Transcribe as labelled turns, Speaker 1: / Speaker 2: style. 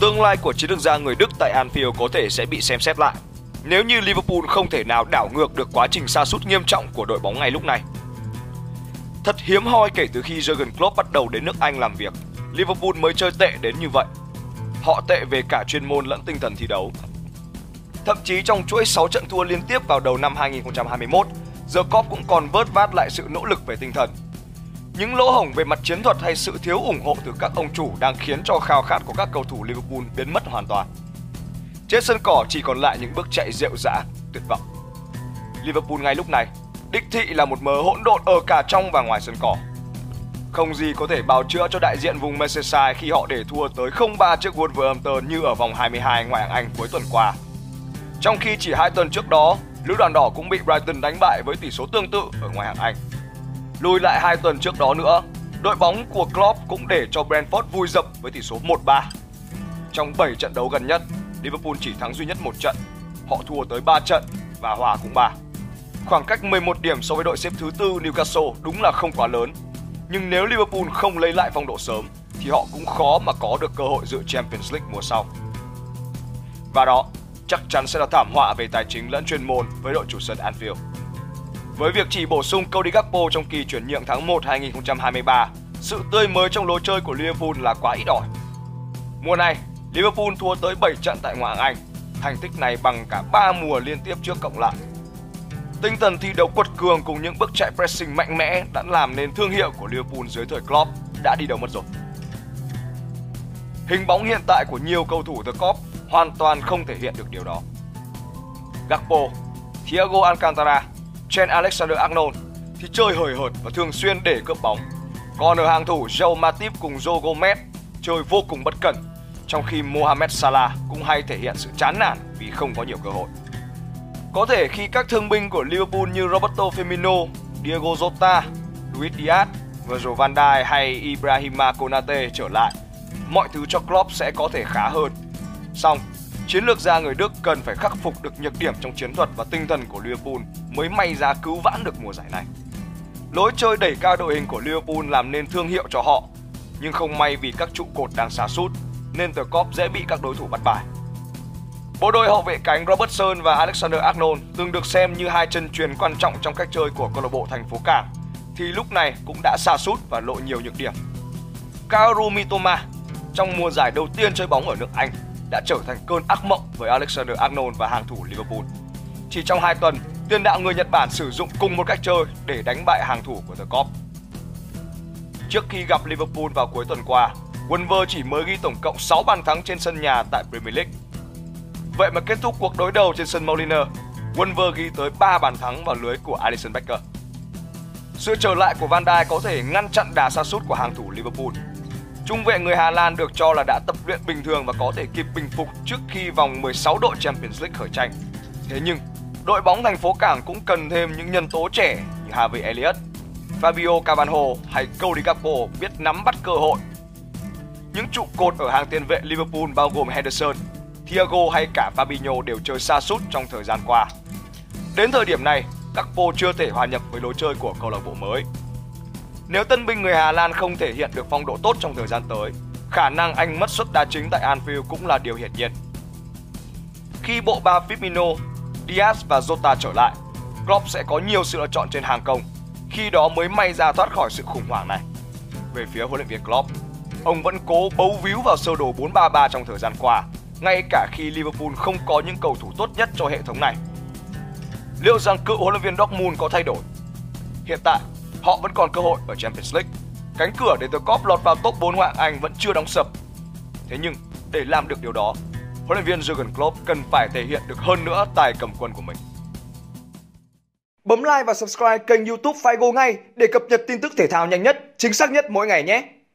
Speaker 1: tương lai của chiến lược gia người Đức tại Anfield có thể sẽ bị xem xét lại nếu như Liverpool không thể nào đảo ngược được quá trình sa sút nghiêm trọng của đội bóng ngay lúc này. Thật hiếm hoi kể từ khi Jurgen Klopp bắt đầu đến nước Anh làm việc, Liverpool mới chơi tệ đến như vậy. Họ tệ về cả chuyên môn lẫn tinh thần thi đấu. Thậm chí trong chuỗi 6 trận thua liên tiếp vào đầu năm 2021, The Klopp cũng còn vớt vát lại sự nỗ lực về tinh thần. Những lỗ hổng về mặt chiến thuật hay sự thiếu ủng hộ từ các ông chủ đang khiến cho khao khát của các cầu thủ Liverpool biến mất hoàn toàn. Trên sân cỏ chỉ còn lại những bước chạy rệu rã, tuyệt vọng. Liverpool ngay lúc này, đích thị là một mớ hỗn độn ở cả trong và ngoài sân cỏ. Không gì có thể bào chữa cho đại diện vùng Merseyside khi họ để thua tới 0-3 trước Wolverhampton như ở vòng 22 ngoại hạng Anh cuối tuần qua. Trong khi chỉ hai tuần trước đó, lữ đoàn đỏ cũng bị Brighton đánh bại với tỷ số tương tự ở ngoại hạng Anh. Lùi lại hai tuần trước đó nữa, đội bóng của Klopp cũng để cho Brentford vui dập với tỷ số 1-3. Trong 7 trận đấu gần nhất, Liverpool chỉ thắng duy nhất một trận. Họ thua tới 3 trận và hòa cũng 3. Khoảng cách 11 điểm so với đội xếp thứ tư Newcastle đúng là không quá lớn. Nhưng nếu Liverpool không lấy lại phong độ sớm thì họ cũng khó mà có được cơ hội dự Champions League mùa sau. Và đó chắc chắn sẽ là thảm họa về tài chính lẫn chuyên môn với đội chủ sân Anfield. Với việc chỉ bổ sung Cody Gakpo trong kỳ chuyển nhượng tháng 1 2023, sự tươi mới trong lối chơi của Liverpool là quá ít ỏi. Mùa này, Liverpool thua tới 7 trận tại ngoại hạng Anh, thành tích này bằng cả 3 mùa liên tiếp trước cộng lại. Tinh thần thi đấu quật cường cùng những bước chạy pressing mạnh mẽ đã làm nên thương hiệu của Liverpool dưới thời Klopp đã đi đâu mất rồi. Hình bóng hiện tại của nhiều cầu thủ The Klopp hoàn toàn không thể hiện được điều đó. Gakpo, Thiago Alcantara, Trent Alexander-Arnold thì chơi hời hợt và thường xuyên để cướp bóng. Còn ở hàng thủ Joe Matip cùng Joe Gomez chơi vô cùng bất cẩn, trong khi Mohamed Salah cũng hay thể hiện sự chán nản vì không có nhiều cơ hội. Có thể khi các thương binh của Liverpool như Roberto Firmino, Diego Jota, Luis Diaz, Virgil van Dijk hay Ibrahima Konate trở lại, mọi thứ cho Klopp sẽ có thể khá hơn. Song, chiến lược gia người Đức cần phải khắc phục được nhược điểm trong chiến thuật và tinh thần của Liverpool mới may ra cứu vãn được mùa giải này. Lối chơi đẩy cao đội hình của Liverpool làm nên thương hiệu cho họ, nhưng không may vì các trụ cột đang xa sút nên The Cop dễ bị các đối thủ bắt bài. Bộ đôi hậu vệ cánh Robertson và Alexander Arnold từng được xem như hai chân truyền quan trọng trong cách chơi của câu lạc bộ thành phố Cảng thì lúc này cũng đã xa sút và lộ nhiều nhược điểm. Kaoru Mitoma trong mùa giải đầu tiên chơi bóng ở nước Anh đã trở thành cơn ác mộng với Alexander Arnold và hàng thủ Liverpool. Chỉ trong 2 tuần, tiền đạo người Nhật Bản sử dụng cùng một cách chơi để đánh bại hàng thủ của The Cop. Trước khi gặp Liverpool vào cuối tuần qua, Wolver chỉ mới ghi tổng cộng 6 bàn thắng trên sân nhà tại Premier League. Vậy mà kết thúc cuộc đối đầu trên sân Moliner, Wolver ghi tới 3 bàn thắng vào lưới của Alisson Becker. Sự trở lại của Van Dijk có thể ngăn chặn đà sa sút của hàng thủ Liverpool. Trung vệ người Hà Lan được cho là đã tập luyện bình thường và có thể kịp bình phục trước khi vòng 16 đội Champions League khởi tranh. Thế nhưng, đội bóng thành phố Cảng cũng cần thêm những nhân tố trẻ như Harvey Elliott, Fabio Cabanho hay Cody Gakpo biết nắm bắt cơ hội những trụ cột ở hàng tiền vệ Liverpool bao gồm Henderson, Thiago hay cả Fabinho đều chơi xa sút trong thời gian qua. Đến thời điểm này, Gakpo chưa thể hòa nhập với lối chơi của câu lạc bộ mới. Nếu tân binh người Hà Lan không thể hiện được phong độ tốt trong thời gian tới, khả năng anh mất suất đá chính tại Anfield cũng là điều hiển nhiên. Khi bộ ba Firmino, Diaz và Jota trở lại, Klopp sẽ có nhiều sự lựa chọn trên hàng công, khi đó mới may ra thoát khỏi sự khủng hoảng này. Về phía huấn luyện viên Klopp, ông vẫn cố bấu víu vào sơ đồ 4-3-3 trong thời gian qua, ngay cả khi Liverpool không có những cầu thủ tốt nhất cho hệ thống này. Liệu rằng cựu huấn luyện viên Dortmund có thay đổi? Hiện tại, họ vẫn còn cơ hội ở Champions League. Cánh cửa để The Cop lọt vào top 4 ngoại Anh vẫn chưa đóng sập. Thế nhưng, để làm được điều đó, huấn luyện viên Jurgen Klopp cần phải thể hiện được hơn nữa tài cầm quân của mình.
Speaker 2: Bấm like và subscribe kênh YouTube Figo ngay để cập nhật tin tức thể thao nhanh nhất, chính xác nhất mỗi ngày nhé.